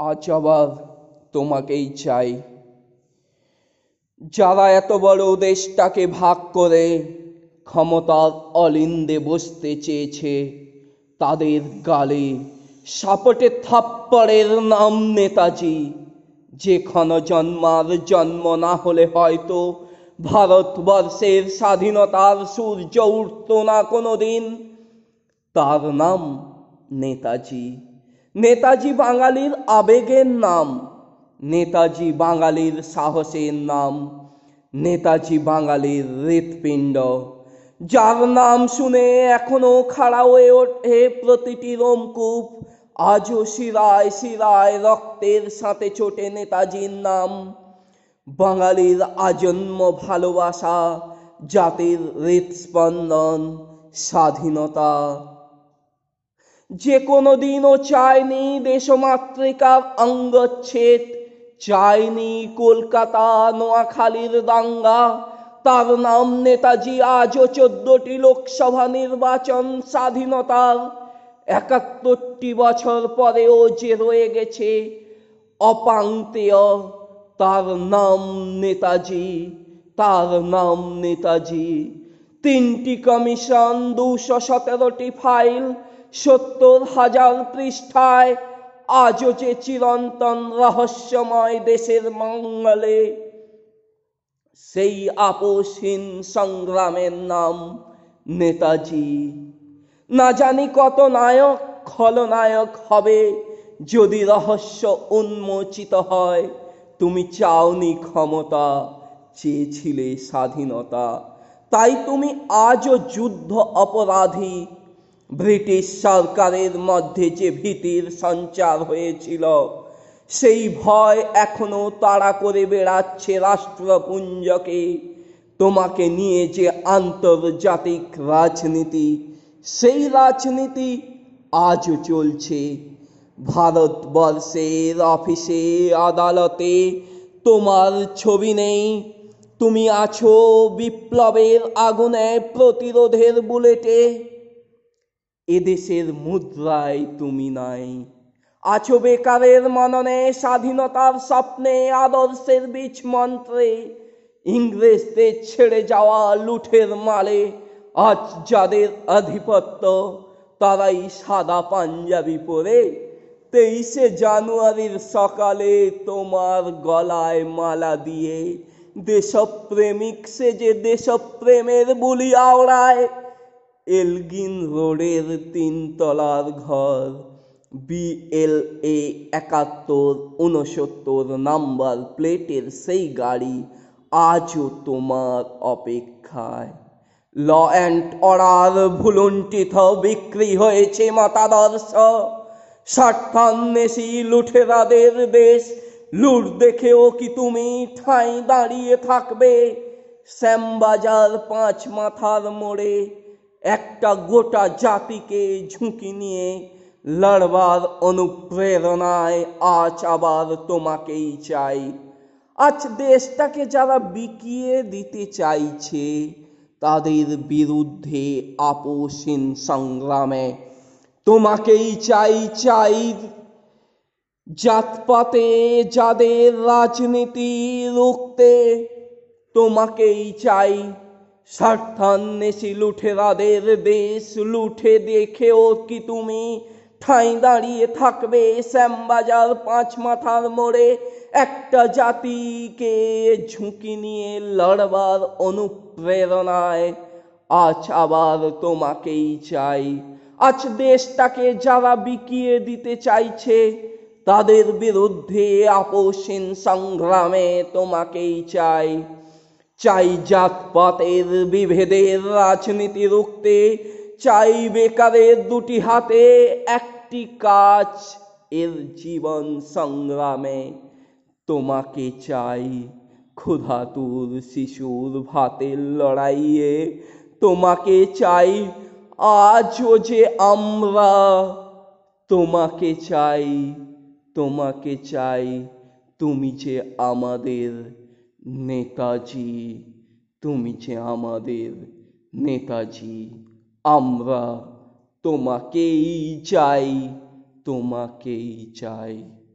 আজ আবার তোমাকেই চাই। যারা এত বড় দেশটাকে ভাগ করে ক্ষমতার অলিন্দে বসতে চেয়েছে, তাদের গালে সাপটে থাপ্পড়ের নাম নেতাজি। যেখানে জন্মার জন্ম না হলে হয়তো ভারতবর্ষের স্বাধীনতার সূর্য উঠত না কোনোদিন। তার নাম নেতাজি। নেতাজি বাঙালির আবেগের নাম, নেতাজি বাঙালির সাহসের নাম, নেতাজি বাঙালির হৃৎপিণ্ড। যার নাম শুনে এখনও খাড়া হয়ে ওঠে প্রতিটি রোমকূপ, আজও শিরায় শিরায় রক্তের সাথে ছোটে নেতাজির নাম। বাঙালির আজন্ম ভালোবাসা, জাতির হৃৎস্পন্দন, স্বাধীনতা। যে কোনো দিনও চায়নি দেশমাতৃকার অঙ্গচ্ছেদ, চায়নি কলকাতা নোয়াখালীর দাঙ্গা। তার নাম নেতাজি আজও চোদ্দটি লোকসভা নির্বাচন স্বাধীনতার একাত্তরটি বছর পরেও যে রয়ে গেছে অপাঙ্ক্তেয় তার নাম নেতাজি, তার নাম নেতাজি। তিনটি কমিশন দুশো সতেরোটি ফাইল সত্তর হাজার পৃষ্ঠায় আজও যে চিরন্তন রহস্যময় দেশের মঙ্গলে, সেই আপোষহীন সংগ্রামের নাম নেতাজি। না জানি কত নায়ক, খলনায়ক হবে, যদি রহস্য উন্মোচিত হয়, তুমি চাওনি ক্ষমতা, চেয়েছিলে স্বাধীনতা। তাই তুমি আজও যুদ্ধ অপরাধী ব্রিটিশ সরকারের মধ্যে যে ভীতির সঞ্চার হয়েছিল, সেই ভয় এখনও তাড়া করে বেড়াচ্ছে রাষ্ট্রপুঞ্জকে। তোমাকে নিয়ে যে আন্তর্জাতিক রাজনীতি, সেই রাজনীতি আজও চলছে। ভারতবর্ষের অফিসে আদালতে তোমার ছবি নেই। তুমি আছো বিপ্লবের আগুনে প্রতিরোধের বুলেটে। এদেশের মুদ্রায় তুমি নাই। আছো বেকারের মননে, স্বাধীনতার স্বপ্নে, আদর্শের বীজ মন্ত্রে। ইংরেজদের ছেড়ে যাওয়া লুঠের মালে, আজ যাদের আধিপত্য, তারাই সাদা পাঞ্জাবি পরে। তেইশে জানুয়ারির সকালে তোমার গলায় মালা দিয়ে দেশপ্রেমিক সে যে দেশপ্রেমের বুলি আওড়ায়। এলগিন রোডের তিনতলার ঘর, বিএলএ একাত্তর উনসত্তর নাম্বার প্লেটের সেই গাড়ি আজও তোমার অপেক্ষায়। ল অ্যান্ড অর্ডার ভুলুণ্ঠিত বিক্রি হয়েছে মতাদর্শ স্বার্থান্বেষী লুঠেরাদের দেশ, লুট দেখেও কি তুমি ঠাঁই দাঁড়িয়ে থাকবে? শ্যামবাজার পাঁচ মাথার মোড়ে একটা গোটা জাতিকে ঝুঁকি নিয়ে লড়বার অনুপ্রেরণায় আজ আবার তোমাকেই চাই। আজ দেশটাকে যারা বিকিয়ে দিতে চাইছে, তাদের বিরুদ্ধে আপোষহীন সংগ্রামে তোমাকেই চাই চাই জাতপাতে যাদের রাজনীতি রুখতে তোমাকেই চাই। স্বার্থান্বেষী লুঠেরাদের দেশ লুঠে দেখেও কি তুমি? ঠাঁই দাঁড়িয়ে থাকবে শ্যামবাজার পাঁচ মাথার মোড়ে। একটা জাতিকে ঝুঁকি নিয়ে লড়বার অনুপ্রেরণায়। আজ আবার তোমাকেই চাই। আজ দেশটাকে যারা বিকিয়ে দিতে চাইছে, তাদের বিরুদ্ধে আপোষহীন সংগ্রামে তোমাকেই চাই। চাই জাতপাতের বিভেদের রাজনীতি রুখতে, চাই বেকারের দুটি হাতে একটি কাজ, এর জীবন সংগ্রামে। তোমাকে চাই ক্ষুধাতুর শিশুর ভাতের লড়াইয়ে। তোমাকে চাই আজও যে আমরা। তোমাকে চাই তোমাকে চাই তুমি যে আমাদের নেতাজি তুমি যে আমাদের নেতাজি আমরা তোমাকেই চাই তোমাকেই চাই।